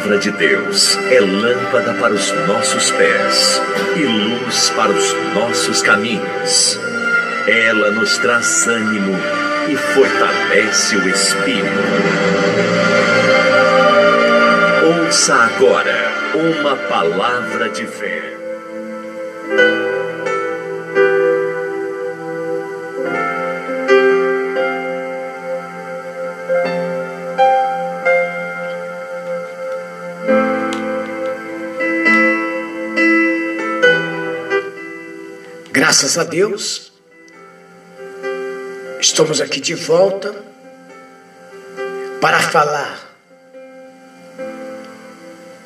palavra de Deus é lâmpada para os nossos pés e luz para os nossos caminhos. Ela nos traz ânimo e fortalece o espírito. Ouça agora uma palavra de fé. Graças a Deus, estamos aqui de volta para falar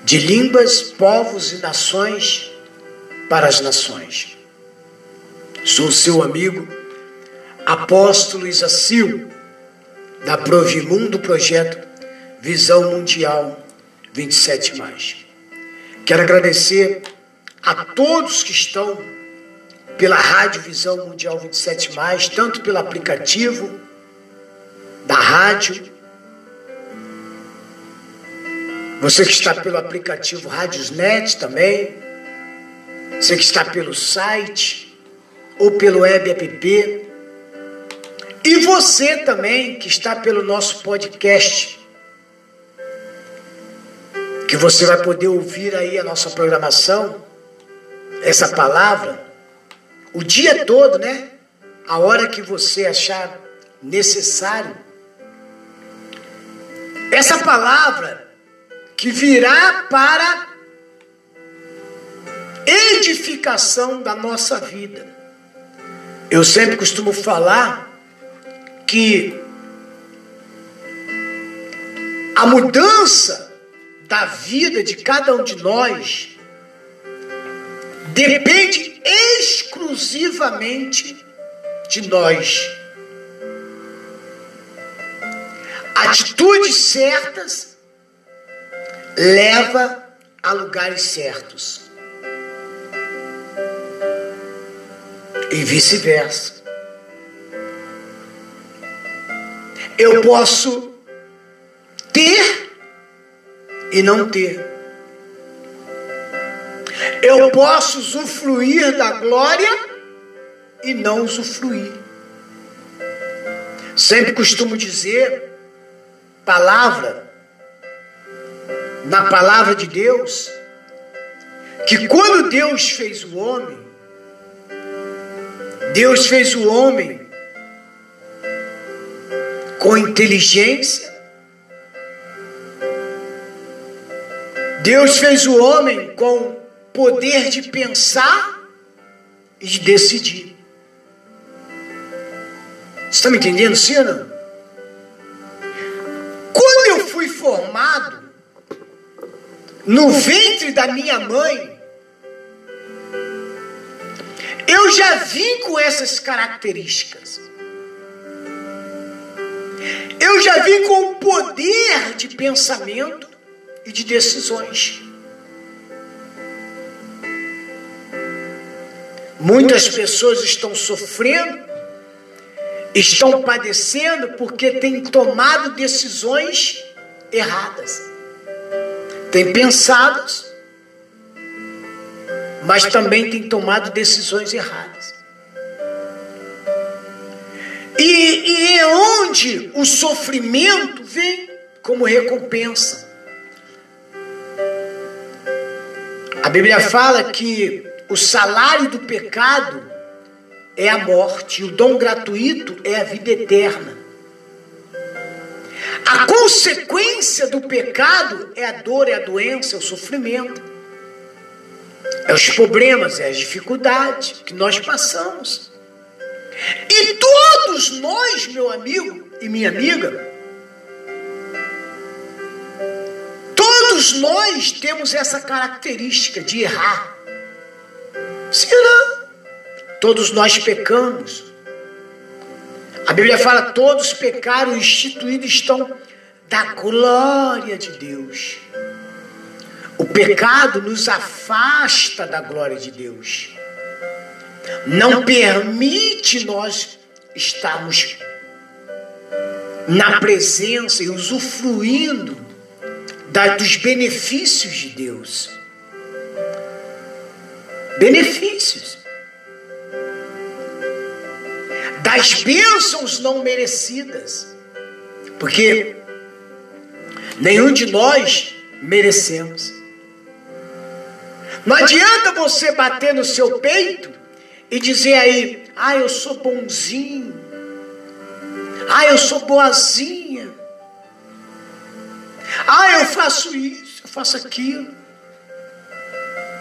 de línguas, povos e nações para as nações. Sou seu amigo, apóstolo Isacil, da Provimum do projeto Visão Mundial 27. Quero agradecer a todos que estão pela Rádio Visão Mundial 27, tanto pelo aplicativo da rádio. Você que está pelo aplicativo Rádiosnet também. Você que está pelo site ou pelo web app. E você também que está pelo nosso podcast. Que você vai poder ouvir aí a nossa programação, essa palavra o dia todo, né? A hora que você achar necessário. Essa palavra que virá para edificação da nossa vida. Eu sempre costumo falar que a mudança da vida de cada um de nós depende exclusivamente de nós. Atitudes certas leva a lugares certos. E vice-versa. Eu posso ter e não ter. Eu posso usufruir da glória e não usufruir. Sempre costumo dizer, palavra, na palavra de Deus, que quando Deus fez o homem, Deus fez o homem com inteligência, Deus fez o homem com poder de pensar e de decidir. Está me entendendo, Sina? Quando eu fui formado no ventre da minha mãe, eu já vim com essas características. Eu já vim com o poder de pensamento e de decisões. Muitas pessoas estão sofrendo, estão padecendo porque têm tomado decisões erradas. Têm pensado, mas também têm tomado decisões erradas. E, e é onde o sofrimento vem como recompensa. A Bíblia fala que o salário do pecado é a morte, o dom gratuito é a vida eterna. A consequência do pecado é a dor, é a doença, é o sofrimento, é os problemas, é as dificuldades que nós passamos. E todos nós, meu amigo e minha amiga, todos nós temos essa característica de errar. Será? Todos nós pecamos. A Bíblia fala: todos pecaram e instituídos estão da glória de Deus. O pecado nos afasta da glória de Deus. Não permite nós estarmos na presença e usufruindo dos benefícios de Deus. Benefícios. Das bênçãos não merecidas. Porque nenhum de nós merecemos. Não adianta você bater no seu peito e dizer aí, ah, eu sou bonzinho. Ah, eu sou boazinha. Ah, eu faço isso, eu faço aquilo.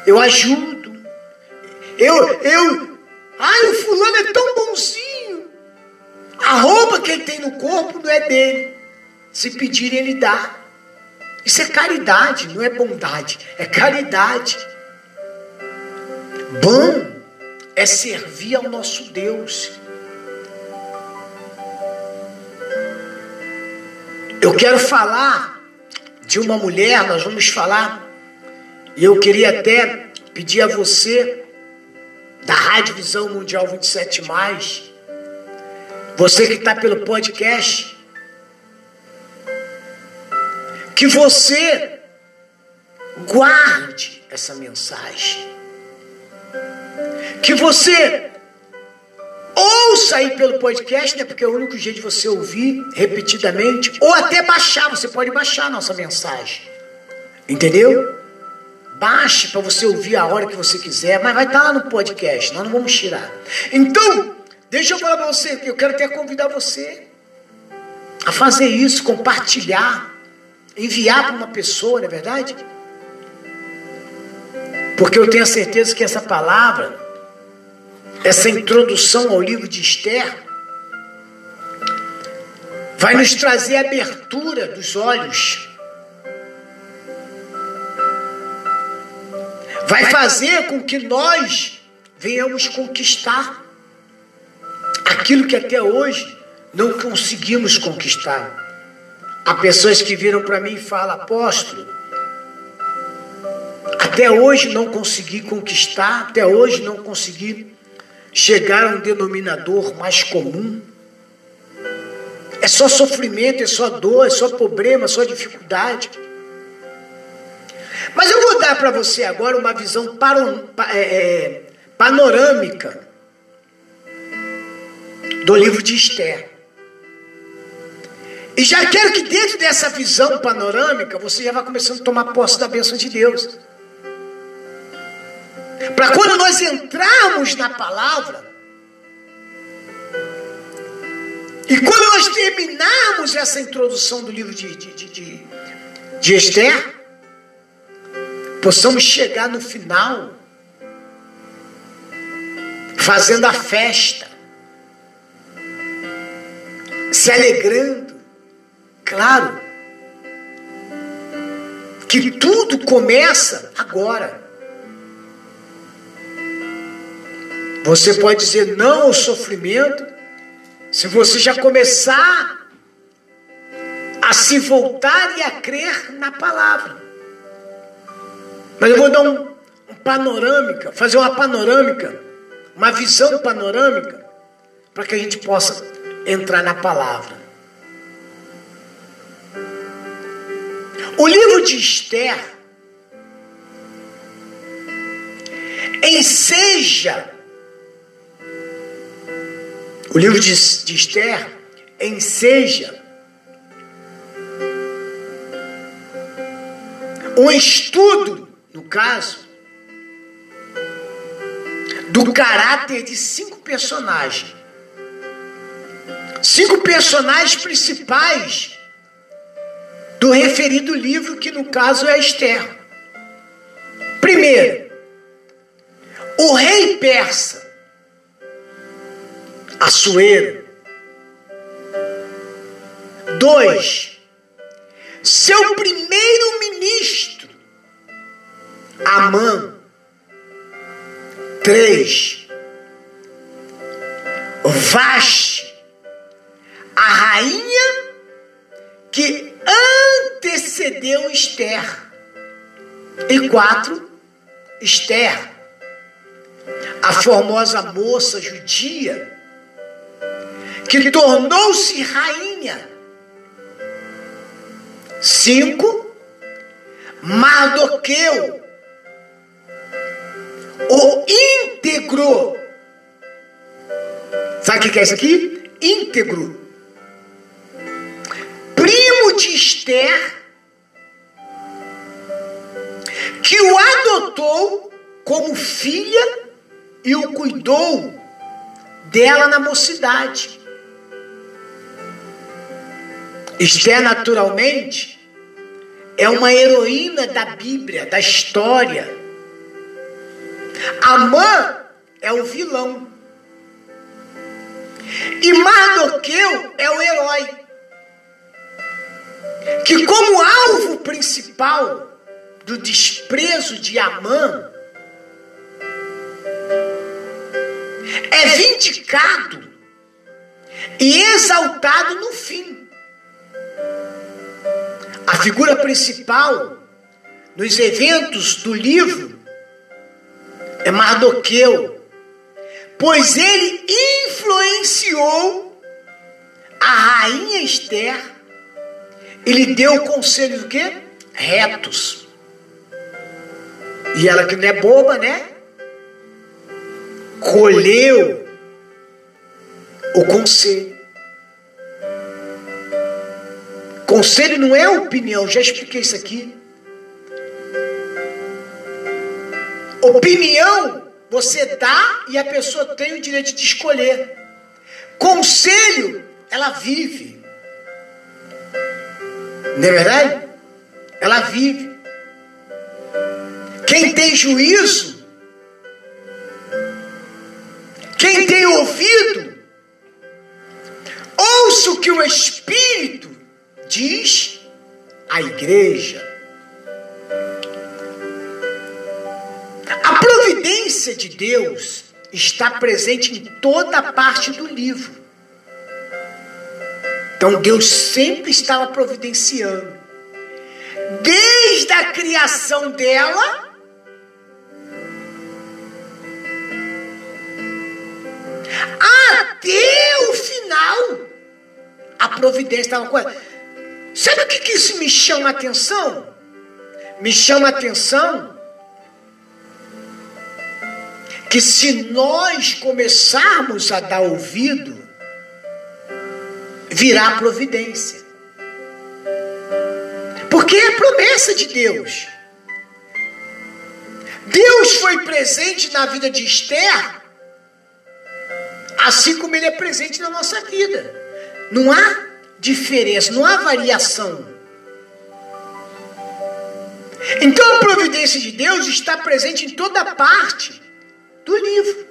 Eu ajudo. Eu, eu, ah, o fulano é tão bonzinho. A roupa que ele tem no corpo não é dele. Se pedir, ele dá. Isso é caridade, não é bondade, é caridade. Bom é servir ao nosso Deus. Eu quero falar de uma mulher, nós vamos falar, e eu queria até pedir a você, da Rádio Visão Mundial 27, você que está pelo podcast, que você guarde essa mensagem. Que você ouça aí pelo podcast, né? Porque é o único jeito de você ouvir repetidamente, ou até baixar, você pode baixar a nossa mensagem. Entendeu? Baixe para você ouvir a hora que você quiser, mas vai estar tá lá no podcast, nós não vamos tirar. Então, deixa eu falar para você, eu quero até convidar você a fazer isso, compartilhar, enviar para uma pessoa, não é verdade? Porque eu tenho a certeza que essa palavra, essa introdução ao livro de Esther, vai nos trazer abertura dos olhos, vai fazer com que nós venhamos conquistar aquilo que até hoje não conseguimos conquistar. Há pessoas que viram para mim e falam, apóstolo, até hoje não consegui conquistar, até hoje não consegui chegar a um denominador mais comum. É só sofrimento, é só dor, é só problema, é só dificuldade. Mas eu vou dar para você agora uma visão é, é, panorâmica do livro de Esther. E já quero que dentro dessa visão panorâmica você já vá começando a tomar posse da bênção de Deus. Para quando nós entrarmos na palavra, e quando nós terminarmos essa introdução do livro de, de, de, de, de Esther, possamos chegar no final, fazendo a festa, se alegrando, claro, que tudo começa agora. Você pode dizer não ao sofrimento se você já começar a se voltar e a crer na palavra. Mas eu vou dar um, um panorâmica, fazer uma panorâmica, uma visão panorâmica, para que a gente possa entrar na palavra. O livro de Esther enseja o livro de, de Esther enseja um estudo, caso, do caráter de cinco personagens. Cinco personagens principais do referido livro, que no caso é Esther. Primeiro, o rei persa Assuero. Dois, seu primeiro ministro, Amã. Três, Vaste, a rainha que antecedeu Esther. E quatro, Esther, a formosa moça judia que tornou-se rainha. Cinco, Mardoqueu, o íntegro. Sabe o que é isso aqui? Íntegro. Primo de Esther, que o adotou como filha e o cuidou dela na mocidade. Esther, naturalmente, é uma heroína da Bíblia, da história. Amã é o vilão. E Mardoqueu é o herói. Que, como alvo principal do desprezo de Amã, é vindicado e exaltado no fim. A figura principal nos eventos do livro é Mardoqueu, pois ele influenciou a rainha Esther e lhe deu conselhos do quê? Retos. E ela que não é boba, né? Colheu o conselho. Conselho não é opinião, já expliquei isso aqui. Opinião você dá e a pessoa tem o direito de escolher. Conselho, ela vive. Não é verdade? Ela vive. Quem tem juízo, quem tem ouvido, ouça o que o Espírito diz à igreja. Providência de Deus está presente em toda a parte do livro. Então Deus sempre estava providenciando. Desde a criação dela, até o final, a providência estava com ela. Sabe o que, que isso me chama a atenção? Me chama a atenção que se nós começarmos a dar ouvido, virá providência. Porque é promessa de Deus. Deus foi presente na vida de Esther, assim como ele é presente na nossa vida. Não há diferença, não há variação. Então a providência de Deus está presente em toda parte do livro.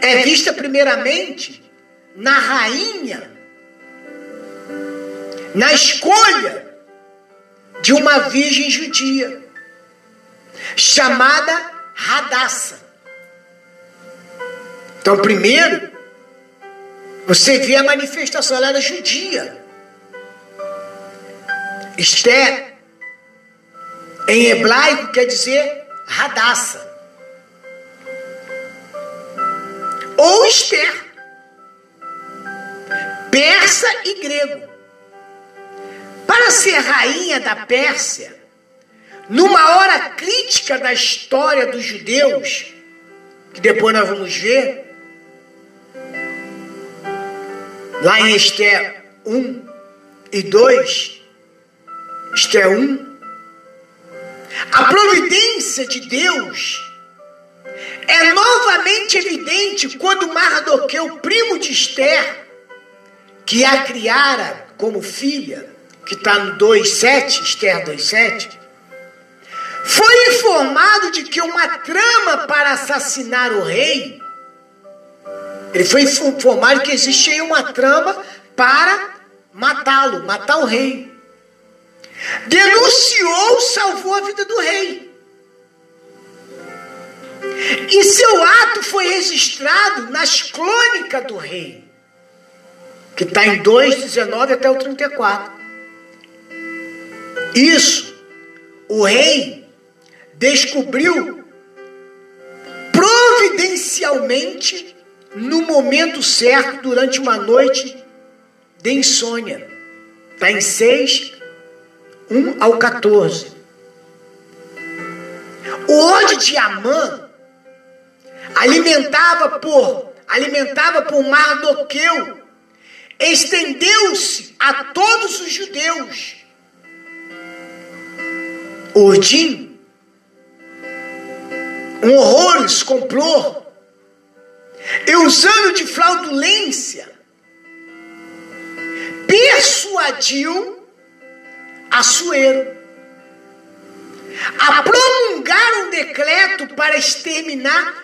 É vista primeiramente na rainha, na escolha de uma virgem judia, chamada Radassa. Então, primeiro, você vê a manifestação, ela era judia. Esther, em hebraico, quer dizer Radassa. Ou Esther. Persa e grego. Para ser rainha da Pérsia, numa hora crítica da história dos judeus, que depois nós vamos ver, Lá em Esther 1 e 2, Esther 1, a providência de Deus é novamente evidente quando Mardoqueu, primo de Esther, que a criara como filha, que está no 2,7, Esther 2,7, foi informado de que uma trama para assassinar o rei ele foi informado que existia uma trama para matá-lo, matar o rei. Denunciou, salvou a vida do rei. E seu ato foi registrado nas crônicas do rei, que está em 2,19 até o 34. Isso, o rei descobriu providencialmente no momento certo, durante uma noite de insônia. Está em 6, 1 ao 14. O ódio de Amã alimentava por alimentava por Mardoqueu estendeu-se a todos os judeus. Ordim, um horrores comprou, e usando de fraudulência, persuadiu Assuero a promulgar um decreto para exterminar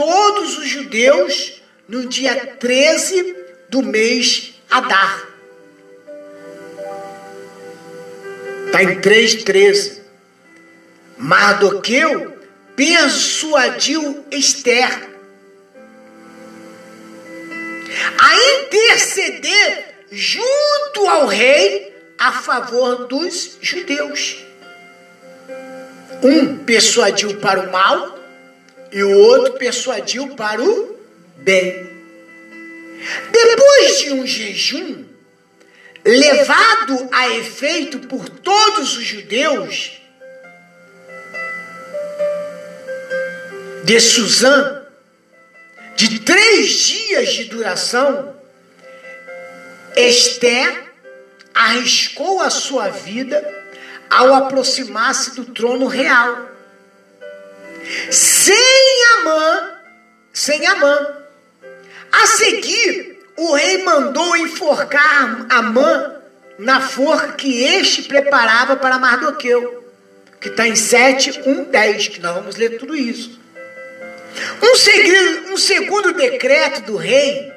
todos os judeus no dia 13 do mês Adar. Está em 3,13. Mardoqueu persuadiu Esther a interceder junto ao rei a favor dos judeus. Um persuadiu para o mal e o outro persuadiu para o bem. Depois de um jejum levado a efeito por todos os judeus de Suzã, de três dias de duração, Esther arriscou a sua vida ao aproximar-se do trono real. Sem Amã, sem Amã. A seguir, o rei mandou enforcar Amã na forca que este preparava para Mardoqueu, que está em 7, 1, 10, que nós vamos ler tudo isso. Um, um segundo decreto do rei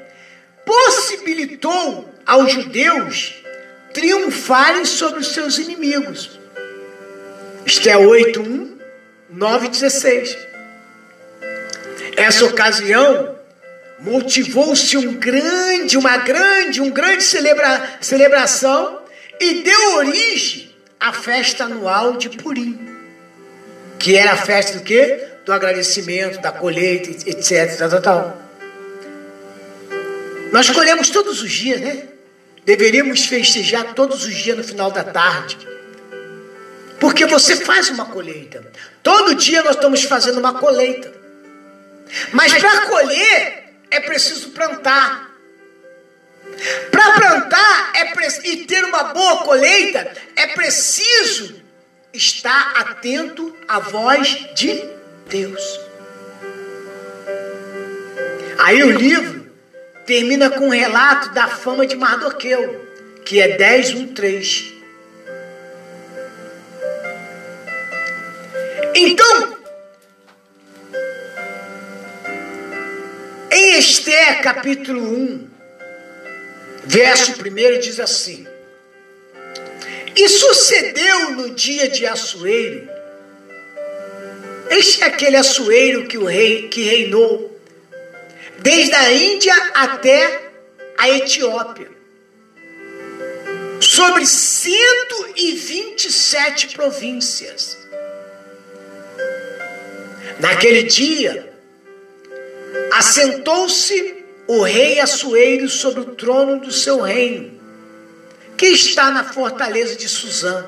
possibilitou aos judeus triunfarem sobre os seus inimigos. Isto é 8, 1, 9 16. Essa ocasião motivou-se um grande, uma grande, um grande celebra, celebração e deu origem à festa anual de Purim, que era a festa do quê? Do agradecimento, da colheita, etc. Tal, tal. Nós colhemos todos os dias, né? Deveríamos festejar todos os dias no final da tarde. Porque você faz uma colheita. Todo dia nós estamos fazendo uma colheita. Mas para colher é preciso plantar. Para plantar é pre... e ter uma boa colheita é preciso estar atento à voz de Deus. Aí o livro termina com um relato da fama de Mardoqueu, que é 10, 1, 3. Então, em Esther capítulo 1, verso 1 diz assim: E sucedeu no dia de Assuero, este é aquele Assuero que o rei que reinou desde a Índia até a Etiópia, sobre 127 províncias. Naquele dia, assentou-se o rei Assuero sobre o trono do seu reino, que está na fortaleza de Suzã.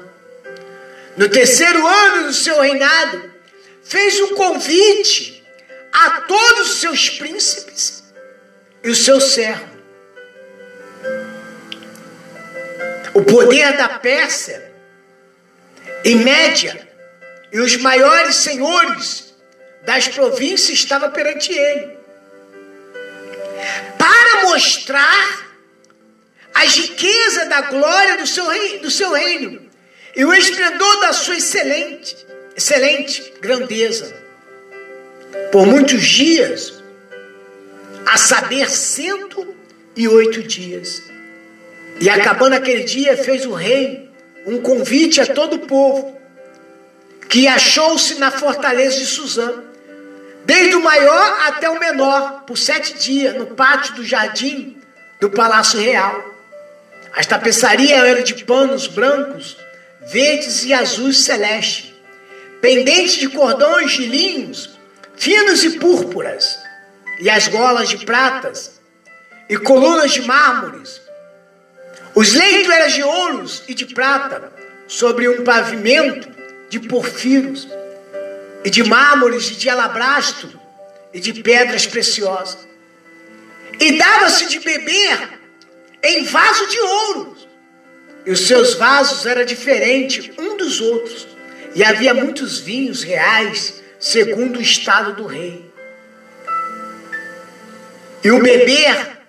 No terceiro ano do seu reinado, fez um convite a todos os seus príncipes e o seu servo. O poder da Pérsia e Média e os maiores senhores das províncias estava perante ele. Para mostrar as riquezas da glória do seu, rei, do seu reino e o esplendor da sua excelente, excelente grandeza por muitos dias, a saber, cento e oito dias. E acabando aquele dia, fez o rei um convite a todo o povo, que achou-se na fortaleza de Suzã, desde o maior até o menor, por sete dias, no pátio do jardim do Palácio Real. As tapeçarias eram de panos brancos, verdes e azuis celestes, pendentes de cordões de linhos finos e púrpuras, e as golas de pratas, e colunas de mármores. Os leitos eram de ouros e de prata, sobre um pavimento de porfiros. E de mármores e de alabastro e de pedras preciosas. E dava-se de beber em vaso de ouro. E os seus vasos eram diferentes um dos outros. E havia muitos vinhos reais, segundo o estado do rei. E o beber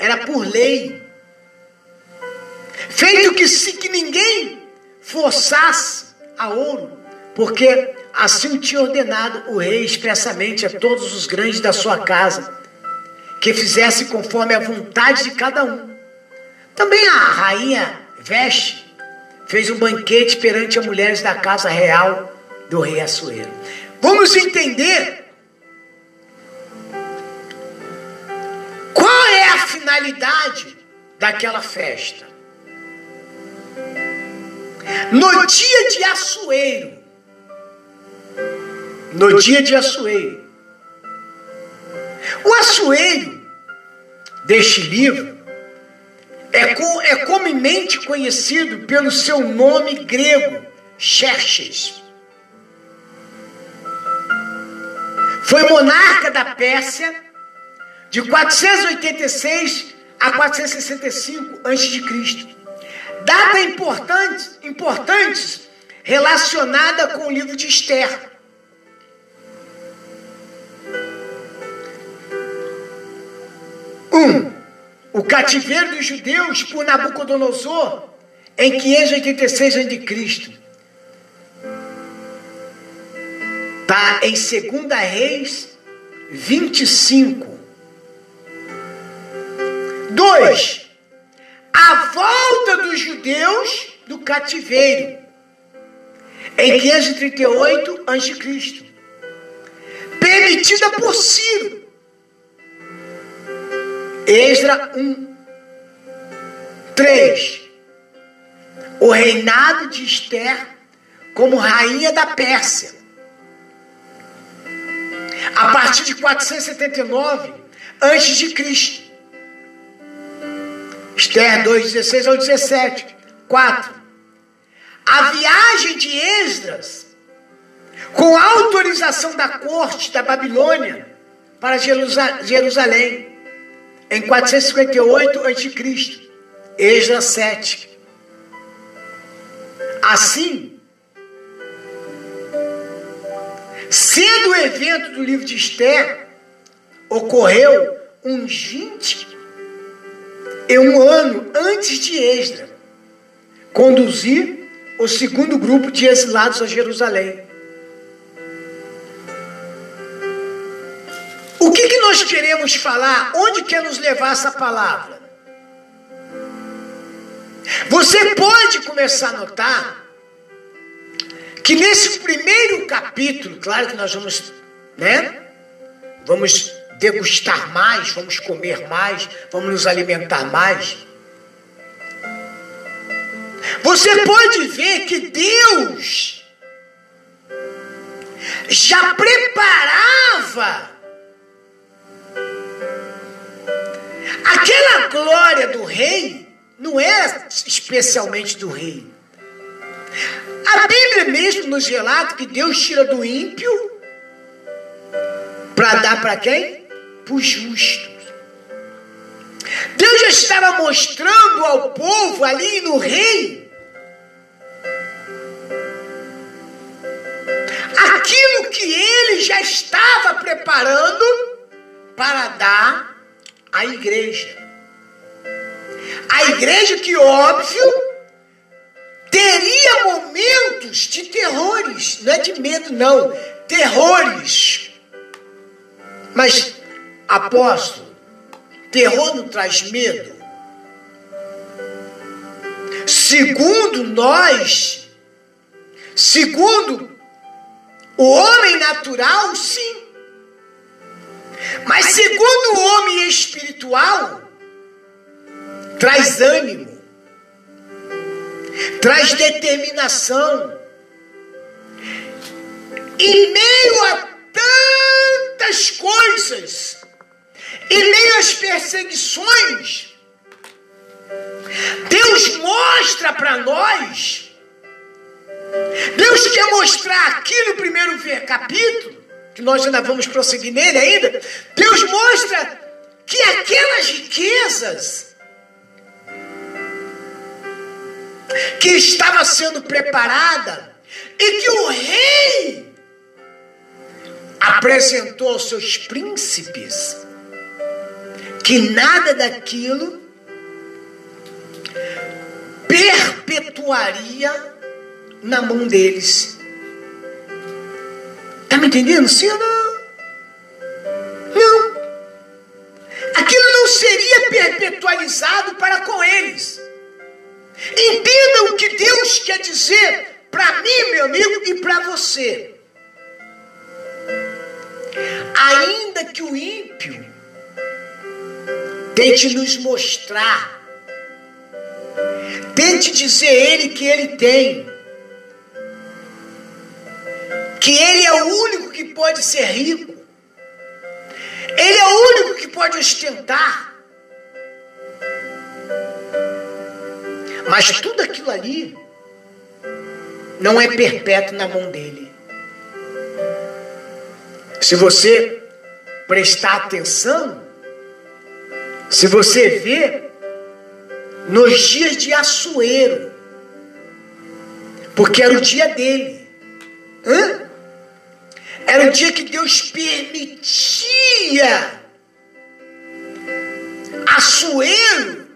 era por lei. Feito que se que ninguém forçasse a ouro, porque assim tinha ordenado o rei expressamente a todos os grandes da sua casa, que fizesse conforme a vontade de cada um. Também a rainha Veste fez um banquete perante as mulheres da casa real do rei Assuero. Vamos entender qual é a finalidade daquela festa. No dia de Assuero, no dia de Assuero, o Assuero deste livro é, co, é comumente conhecido pelo seu nome grego, Xerxes. Foi monarca da Pérsia de 486 a 465 a.C. Data importante, importante relacionada com o livro de Esther. Um, o cativeiro dos judeus por Nabucodonosor em 586 a.C. Está em 2 Reis 25. 2. A volta dos judeus do cativeiro em 538 a.C. Permitida por Ciro Esdra 1. 3. O reinado de Esther como rainha da Pérsia. A partir de 479 antes de Cristo. Esther 2, 16 ao 17. 4. A viagem de Esdras, com autorização da corte da Babilônia para Jerusalém em 458 a.C., Esdras 7. Assim, sendo o evento do livro de Esther, ocorreu uns 20 e um ano antes de Esdras conduzir o segundo grupo de exilados a Jerusalém. Nós queremos falar? Onde quer nos levar essa palavra? Você pode começar a notar que nesse primeiro capítulo, claro que nós vamos, né? Vamos degustar mais, vamos comer mais, vamos nos alimentar mais. Você pode ver que Deus já preparava Aquela glória do rei não era especialmente do rei. A Bíblia mesmo nos relata que Deus tira do ímpio para dar para quem? Para os justos. Deus já estava mostrando ao povo ali no rei aquilo que ele já estava preparando para dar a igreja. A igreja que, óbvio, teria momentos de terrores, não é de medo, não, terrores. Mas, apóstolo, terror não traz medo? Segundo nós, segundo o homem natural, sim. Mas segundo o homem espiritual, traz ânimo, traz determinação. Em meio a tantas coisas, em meio às perseguições, Deus mostra para nós Deus quer mostrar aqui no primeiro capítulo, que nós ainda vamos prosseguir nele ainda. Deus mostra que aquelas riquezas que estava sendo preparada e que o rei apresentou aos seus príncipes, que nada daquilo perpetuaria na mão deles. Está me entendendo? Sim ou não? Não. Aquilo não seria perpetualizado para com eles. Entenda o que Deus quer dizer para mim, meu amigo, e para você. Ainda que o ímpio tente nos mostrar, tente dizer ele que ele tem, que ele é o único que pode ser rico, ele é o único que pode ostentar. Mas tudo aquilo ali não é perpétuo na mão dele. Se você prestar atenção, se você ver nos dias de Assuero, porque era o dia dele. Hã? Era o dia que Deus permitia Assuero.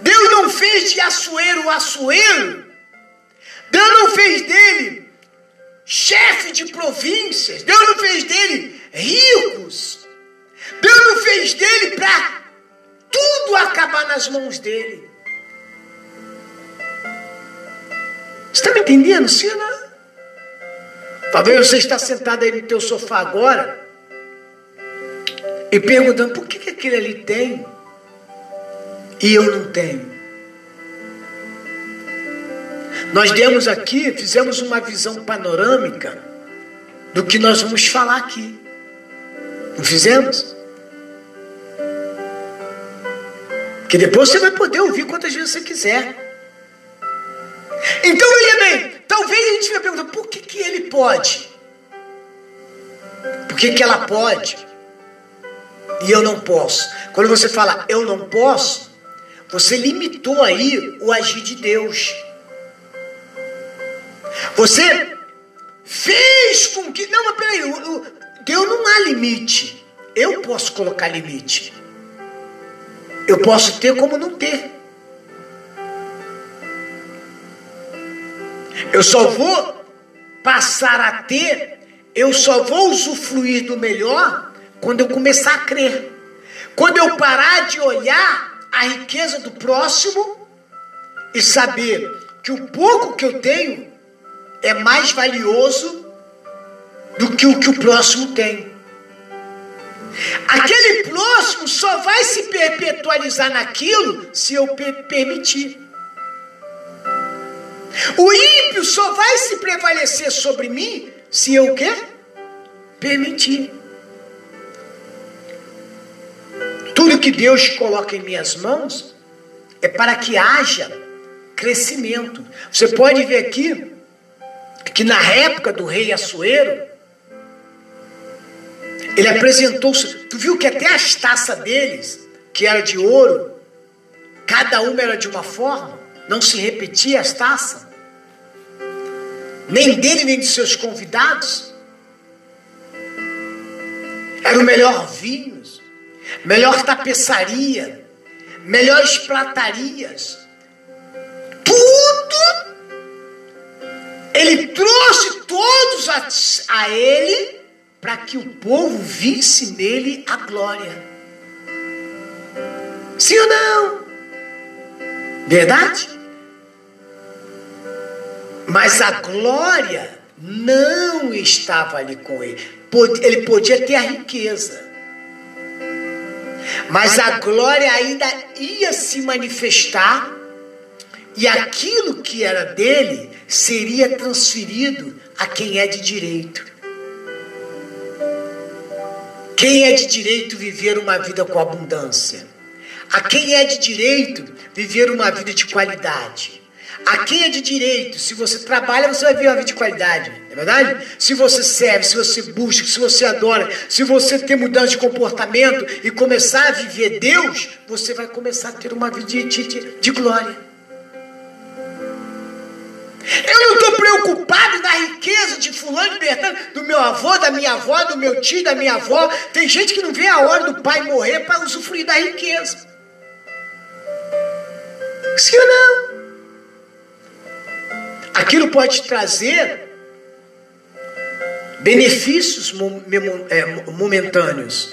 Deus não fez de Assuero o Assuero. Deus não fez dele chefe de províncias. Deus não fez dele ricos. Deus não fez dele para tudo acabar nas mãos dele. Você está me entendendo, não? Talvez você está sentado aí no teu sofá agora e perguntando por que, que aquele ali tem e eu não tenho. Nós demos aqui, fizemos uma visão panorâmica do que nós vamos falar aqui. Não fizemos? Que depois você vai poder ouvir quantas vezes você quiser. Então, olha bem, talvez a gente vai perguntar, por que, que ele pode? Por que, que ela pode? E eu não posso. Quando você fala eu não posso, você limitou aí o agir de Deus. Você fez com que. Não, mas peraí, Deus não há limite. Eu posso colocar limite. Eu posso ter como não ter. Eu só vou passar a ter, eu só vou usufruir do melhor quando eu começar a crer. Quando eu parar de olhar a riqueza do próximo e saber que o pouco que eu tenho é mais valioso do que o que o próximo tem. Aquele próximo só vai se perpetualizar naquilo se eu permitir. O ímpio só vai se prevalecer sobre mim se eu quê? Permitir. Tudo que Deus coloca em minhas mãos é para que haja crescimento. Você pode ver aqui que na época do rei Assuero, ele apresentou. Tu viu que até as taças deles, que era de ouro, cada uma era de uma forma, não se repetia as taças nem dele, nem de seus convidados. Era o melhor vinhos, melhor tapeçaria, melhores platarias. Tudo ele trouxe todos a, a ele para que o povo visse nele a glória. Sim ou não? Verdade? Mas a glória não estava ali com ele. Ele podia ter a riqueza. Mas a glória ainda ia se manifestar e aquilo que era dele seria transferido a quem é de direito. Quem é de direito viver uma vida com abundância? A quem é de direito viver uma vida de qualidade? A quem é de direito, se você trabalha, você vai ver uma vida de qualidade, não é verdade? Se você serve, se você busca, se você adora, se você tem mudança de comportamento e começar a viver Deus, você vai começar a ter uma vida de, de, de glória. Eu não estou preocupado na riqueza de fulano, de Bertano, do meu avô, da minha avó, do meu tio, da minha avó. Tem gente que não vê a hora do pai morrer para usufruir da riqueza. Sim ou não? Aquilo pode trazer benefícios é, momentâneos.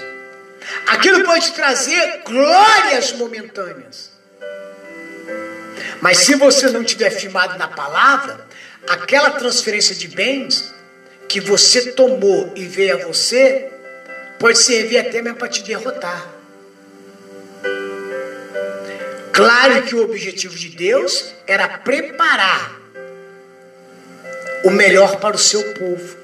Aquilo pode trazer glórias momentâneas. Mas se você não tiver firmado na palavra, aquela transferência de bens que você tomou e veio a você, pode servir até mesmo para te derrotar. Claro que o objetivo de Deus era preparar o melhor para o seu povo.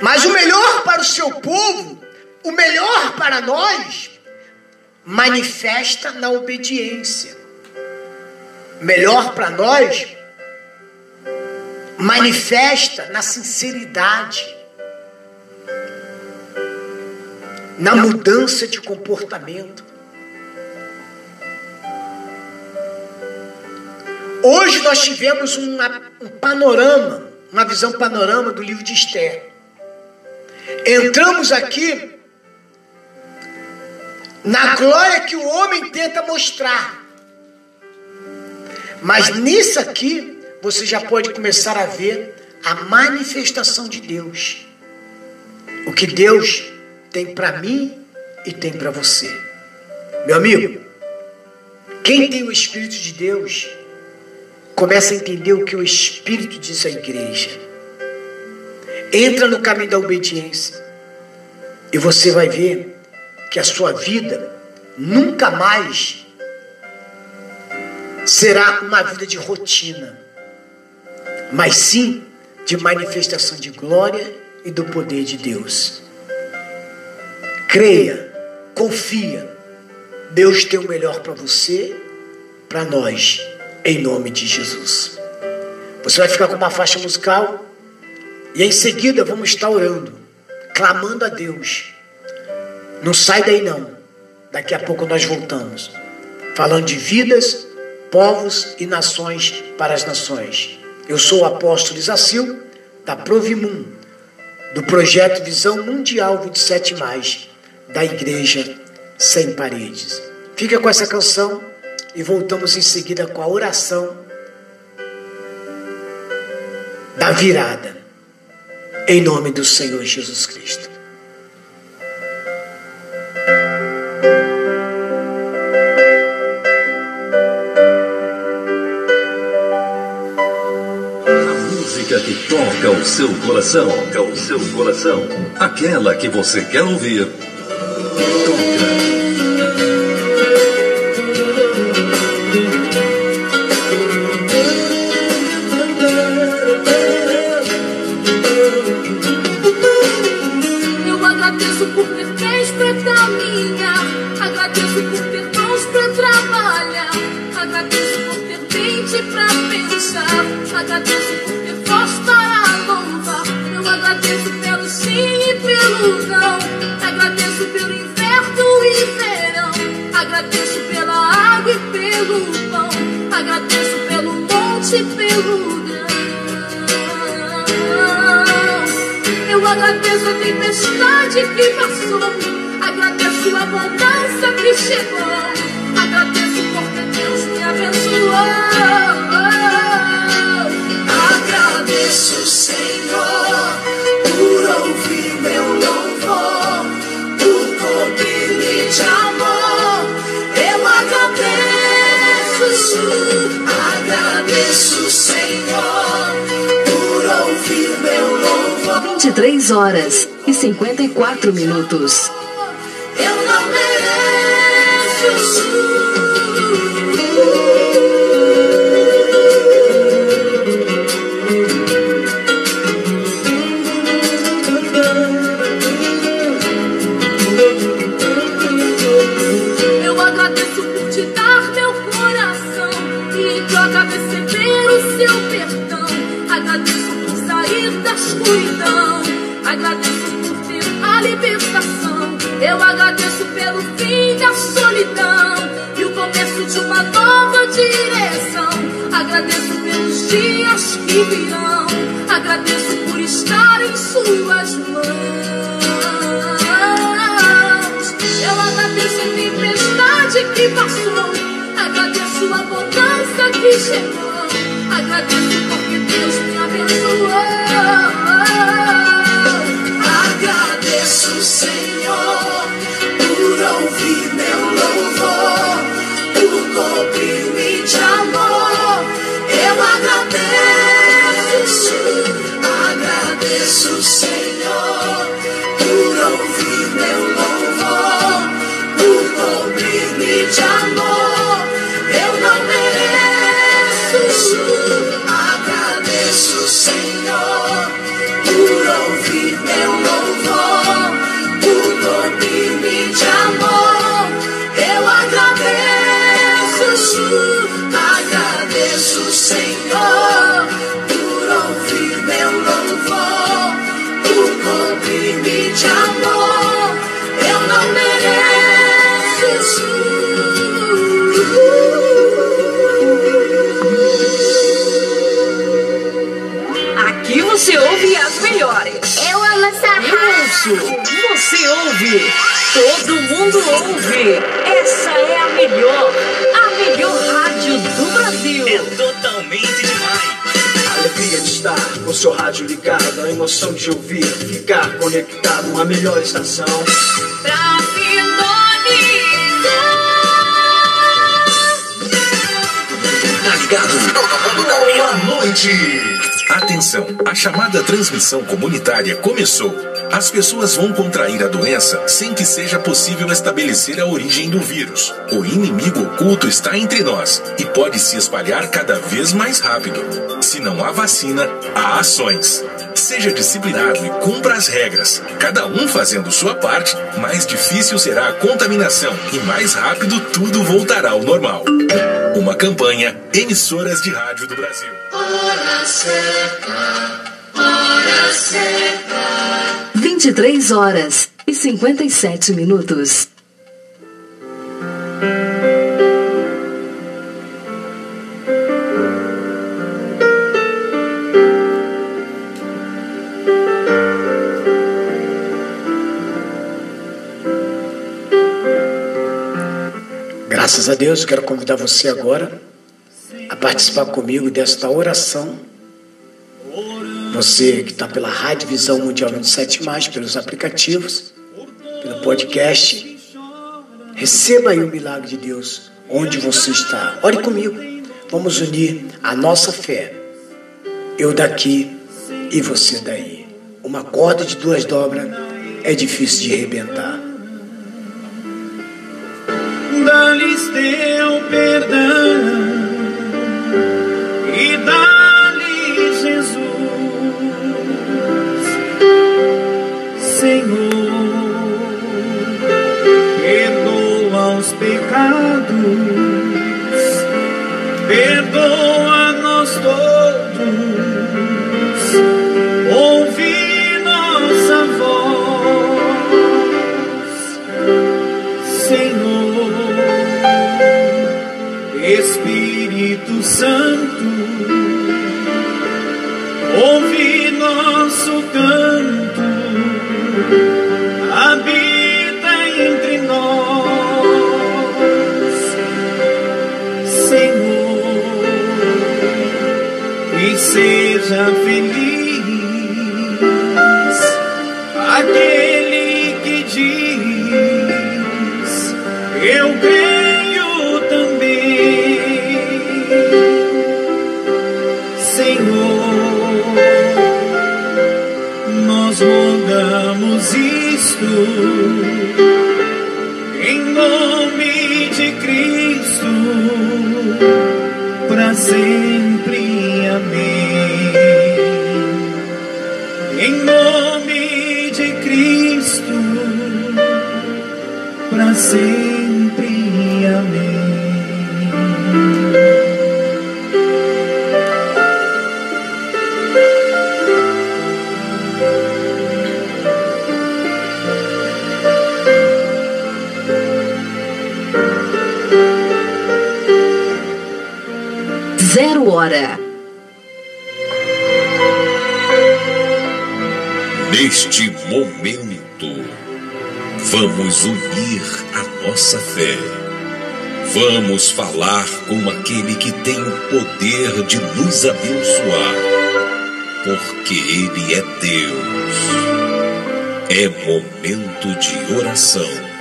Mas o melhor para o seu povo, o melhor para nós, manifesta na obediência. Melhor para nós, manifesta na sinceridade, na mudança de comportamento. Hoje nós tivemos uma, um panorama, uma visão panorama do livro de Esther. Entramos aqui na glória que o homem tenta mostrar. Mas nisso aqui, você já pode começar a ver a manifestação de Deus. O que Deus tem para mim e tem para você. Meu amigo, quem tem o Espírito de Deus, começa a entender o que o Espírito diz à igreja. Entra no caminho da obediência e você vai ver que a sua vida nunca mais será uma vida de rotina, mas sim de manifestação de glória e do poder de Deus. Creia, confia. Deus tem o melhor para você, para nós, em nome de Jesus. Você vai ficar com uma faixa musical e em seguida vamos estar orando, clamando a Deus não sai daí não. Daqui a pouco nós voltamos. Falando de vidas, povos e nações para as nações. Eu sou o apóstolo Isacil, da Provimum, do projeto Visão Mundial 27, da Igreja Sem Paredes. Fica com essa canção e voltamos em seguida com a oração da virada. Em nome do Senhor Jesus Cristo. que toca o seu coração, toca o seu coração, aquela que você quer ouvir. Toca. Eu agradeço a tempestade que passou. Agradeço a abundância que chegou. Agradeço porque Deus me abençoou. Agradeço, Senhor, 23 horas e 54 minutos. Eu não mereço. Pelo fim da solidão e o começo de uma nova direção. Agradeço pelos dias que virão, agradeço por estar em suas mãos. Eu agradeço a tempestade que passou, agradeço a bonança que chegou, agradeço porque Deus me abençoou. Agradeço, Senhor, mundo ouve! Essa é a melhor! A melhor rádio do Brasil! É totalmente demais. Alegria de estar com seu rádio ligado, a emoção de ouvir, ficar conectado, a melhor estação. Pra sintonizar. Tá ligado? Boa noite! Atenção, a chamada transmissão comunitária começou. As pessoas vão contrair a doença sem que seja possível estabelecer a origem do vírus. O inimigo oculto está entre nós e pode se espalhar cada vez mais rápido. Se não há vacina, há ações. Seja disciplinado e cumpra as regras. Cada um fazendo sua parte, mais difícil será a contaminação e mais rápido tudo voltará ao normal. Uma campanha Emissoras de Rádio do Brasil. Hora certa, hora certa. 23 horas e 57 minutos. Graças a Deus, eu quero convidar você agora a participar comigo desta oração. Você que está pela Rádio Visão Mundial 27, pelos aplicativos, pelo podcast, receba aí o milagre de Deus onde você está. Ore comigo. Vamos unir a nossa fé. Eu daqui e você daí. Uma corda de duas dobras é difícil de arrebentar. Teu perdão Espírito Santo, ouve nosso canto, abençoar, porque Ele é Deus. É momento de oração.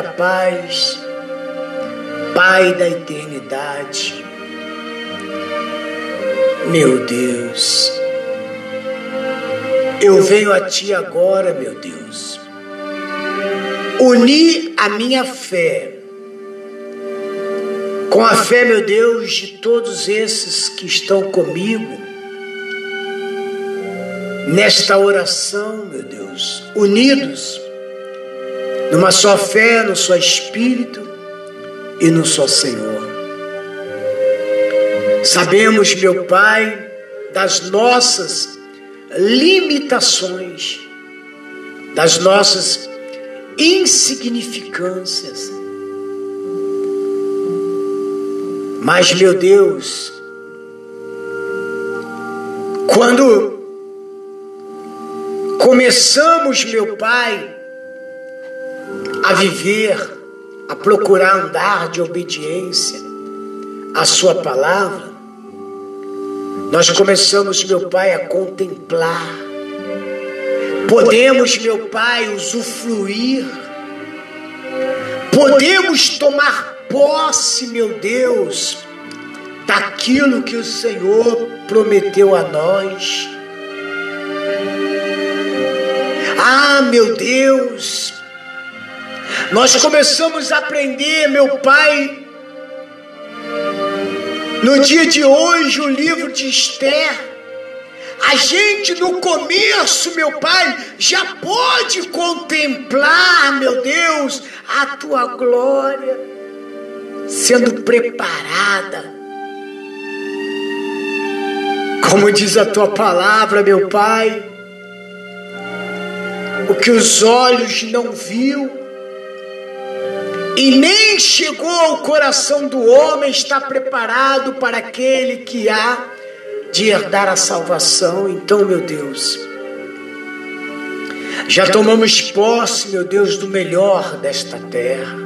Da Paz, Pai da eternidade, meu Deus, eu venho a Ti agora, meu Deus. Unir a minha fé com a fé, meu Deus, de todos esses que estão comigo. Nesta oração, meu Deus, unidos numa só fé, no só Espírito e no só Senhor. Sabemos, meu Pai, das nossas limitações, das nossas insignificâncias. Mas, meu Deus, quando começamos, meu Pai, a viver, a procurar andar de obediência à Sua palavra, nós começamos, meu Pai, a contemplar Podemos, meu Pai, usufruir, podemos tomar posse, meu Deus, daquilo que o Senhor prometeu a nós. Ah, meu Deus, nós começamos a aprender, meu Pai, no dia de hoje, o livro de Esther a gente no começo, meu Pai, já pode contemplar, meu Deus, a tua glória sendo preparada. Como diz a tua palavra, meu Pai, o que os olhos não viu e nem chegou ao coração do homem está preparado para aquele que há de herdar a salvação. Então, meu Deus, já tomamos posse, meu Deus, do melhor desta terra.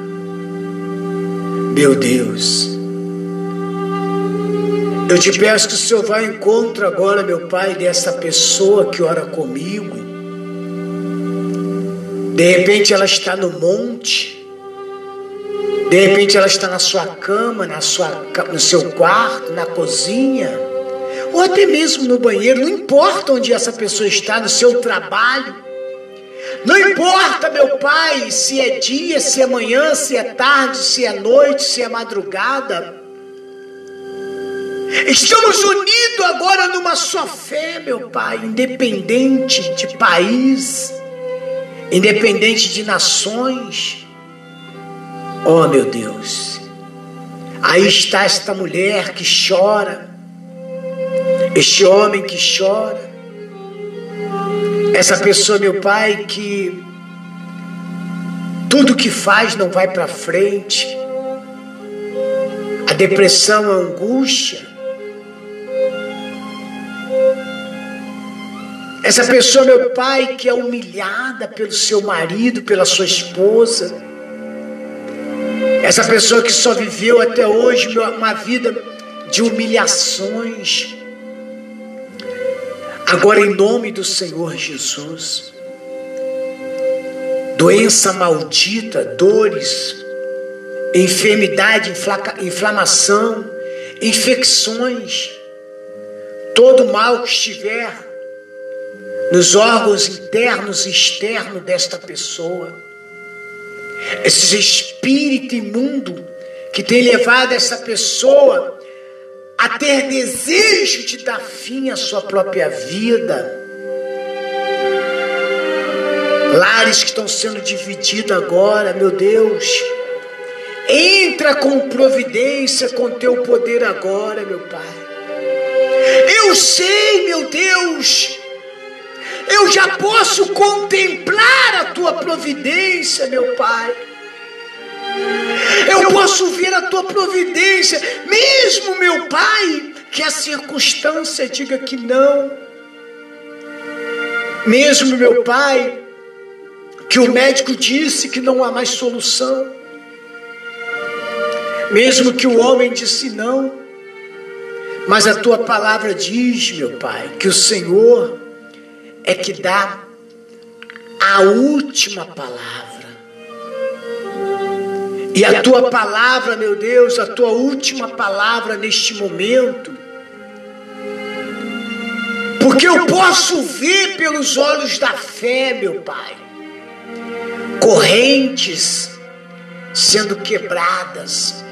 Meu Deus, eu te peço que o Senhor vá ao encontro agora, meu Pai, dessa pessoa que ora comigo. De repente ela está no monte. De repente ela está na sua cama, na sua, no seu quarto, na cozinha ou até mesmo no banheiro, não importa onde essa pessoa está, no seu trabalho. Não importa, meu Pai, se é dia, se é manhã, se é tarde, se é noite, se é madrugada. Estamos unidos agora numa só fé, meu Pai, independente de país, independente de nações. Oh, meu Deus, aí está esta mulher que chora este homem que chora, essa pessoa, meu Pai, que Tudo que faz não vai para frente. A depressão, a angústia. Essa pessoa, meu pai, que é humilhada pelo seu marido, pela sua esposa. Essa pessoa que só viveu até hoje uma vida de humilhações. Agora, em nome do Senhor Jesus, doença maldita, dores, enfermidade, inflamação, infecções, todo mal que estiver nos órgãos internos e externos desta pessoa, esse espírito imundo que tem levado essa pessoa a ter desejo de dar fim à sua própria vida. Lares que estão sendo divididos agora, meu Deus. Entra com providência, com teu poder agora, meu Pai. Eu sei, meu Deus. Eu já posso contemplar a tua providência, meu Pai. Eu posso ver a tua providência, mesmo meu Pai, que a circunstância diga que não. Mesmo meu Pai, que o médico disse que não há mais solução. Mesmo que o homem disse não. Mas a tua palavra diz, meu Pai, que o Senhor é que dá a última palavra. E a tua palavra, meu Deus, a tua última palavra neste momento, porque eu posso ver pelos olhos da fé, meu Pai, correntes sendo quebradas,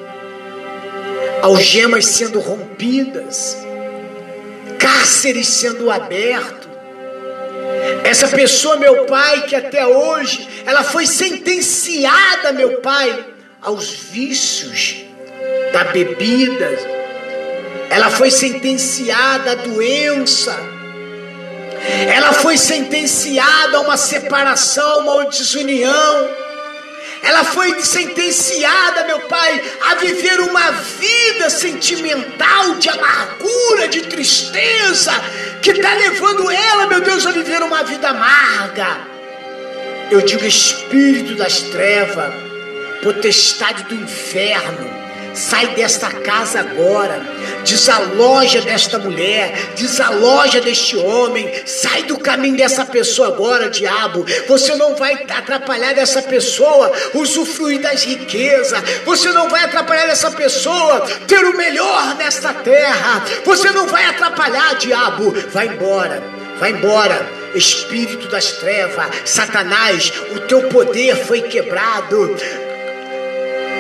algemas sendo rompidas, cárceres sendo abertos. Essa pessoa, meu pai, que até hoje ela foi sentenciada, meu pai, aos vícios da bebida, ela foi sentenciada à doença, ela foi sentenciada a uma separação, a uma desunião. Ela foi sentenciada, meu pai, a viver uma vida sentimental de amargura, de tristeza, que está levando ela, meu Deus, a viver uma vida amarga. Eu digo, espírito das trevas, potestade do inferno, sai desta casa agora, desaloja desta mulher, desaloja deste homem, sai do caminho dessa pessoa agora, diabo. Você não vai atrapalhar dessa pessoa usufruir das riquezas, você não vai atrapalhar dessa pessoa ter o melhor nesta terra, você não vai atrapalhar, diabo. Vai embora, vai embora espírito das trevas, Satanás, o teu poder foi quebrado.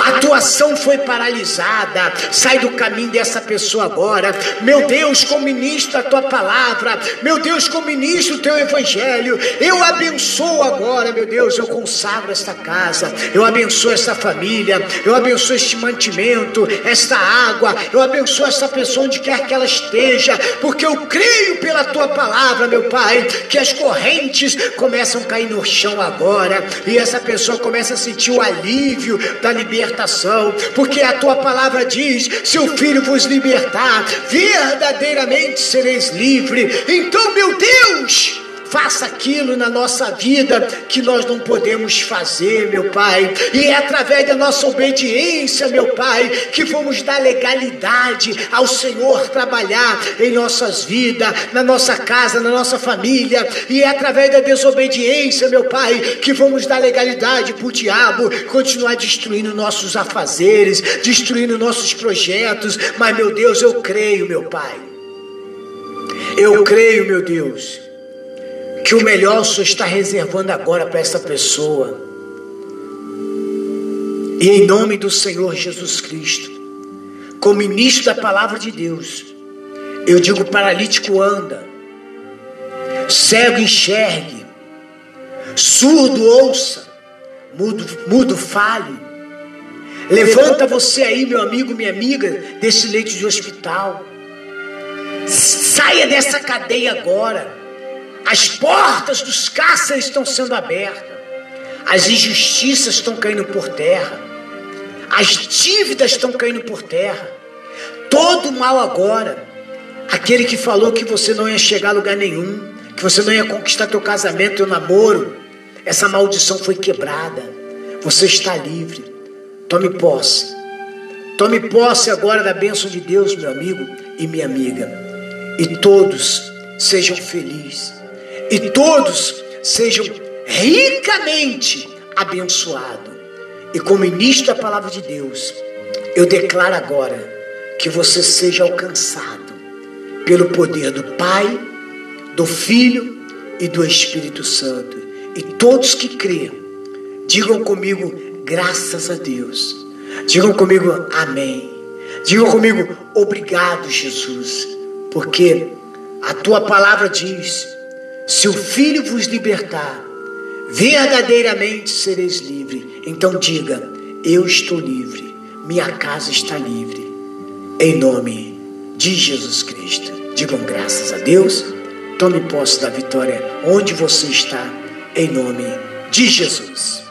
A atuação foi paralisada. Sai do caminho dessa pessoa agora. Meu Deus, como ministro a tua palavra. Meu Deus, como ministro o teu evangelho. Eu abençoo agora, meu Deus. Eu consagro esta casa. Eu abençoo esta família. Eu abençoo este mantimento, esta água. Eu abençoo esta pessoa onde quer que ela esteja. Porque eu creio pela tua palavra, meu Pai, que as correntes começam a cair no chão agora. E essa pessoa começa a sentir o alívio da liberdade libertação, porque a tua palavra diz: se o Filho vos libertar, verdadeiramente sereis livres. Então, meu Deus, faça aquilo na nossa vida que nós não podemos fazer, meu Pai. E é através da nossa obediência, meu Pai, que vamos dar legalidade ao Senhor trabalhar em nossas vidas, na nossa casa, na nossa família. E é através da desobediência, meu Pai, que vamos dar legalidade para o diabo continuar destruindo nossos afazeres, destruindo nossos projetos. Mas, meu Deus, eu creio, meu Pai. Eu creio, meu Deus que o melhor o Senhor está reservando agora para essa pessoa. E em nome do Senhor Jesus Cristo, como ministro da palavra de Deus, eu digo: paralítico anda, cego enxergue, surdo ouça, mudo, mudo fale. Levanta você aí, meu amigo, minha amiga, desse leito de hospital. Saia dessa cadeia agora. As portas dos cárceres estão sendo abertas. As injustiças estão caindo por terra. As dívidas estão caindo por terra. Todo mal agora. Aquele que falou que você não ia chegar a lugar nenhum, que você não ia conquistar teu casamento, teu namoro, essa maldição foi quebrada. Você está livre. Tome posse. Tome posse agora da bênção de Deus, meu amigo e minha amiga. E todos sejam felizes. E todos sejam ricamente abençoados. E como ministro da palavra de Deus, eu declaro agora que você seja alcançado pelo poder do Pai, do Filho e do Espírito Santo. E todos que creem, digam comigo, graças a Deus. Digam comigo, amém. Digam comigo, obrigado, Jesus. Porque a tua palavra diz: se o Filho vos libertar, verdadeiramente sereis livre. Então diga: eu estou livre, minha casa está livre. Em nome de Jesus Cristo. Digam graças a Deus. Tome posse da vitória onde você está, em nome de Jesus.